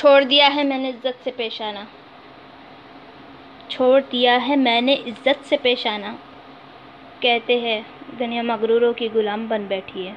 چھوڑ دیا ہے میں نے عزت سے پیش آنا۔ چھوڑ دیا ہے میں نے عزت سے پیش آنا۔ کہتے ہیں دنیا مغروروں کی غلام بن بیٹھی ہے۔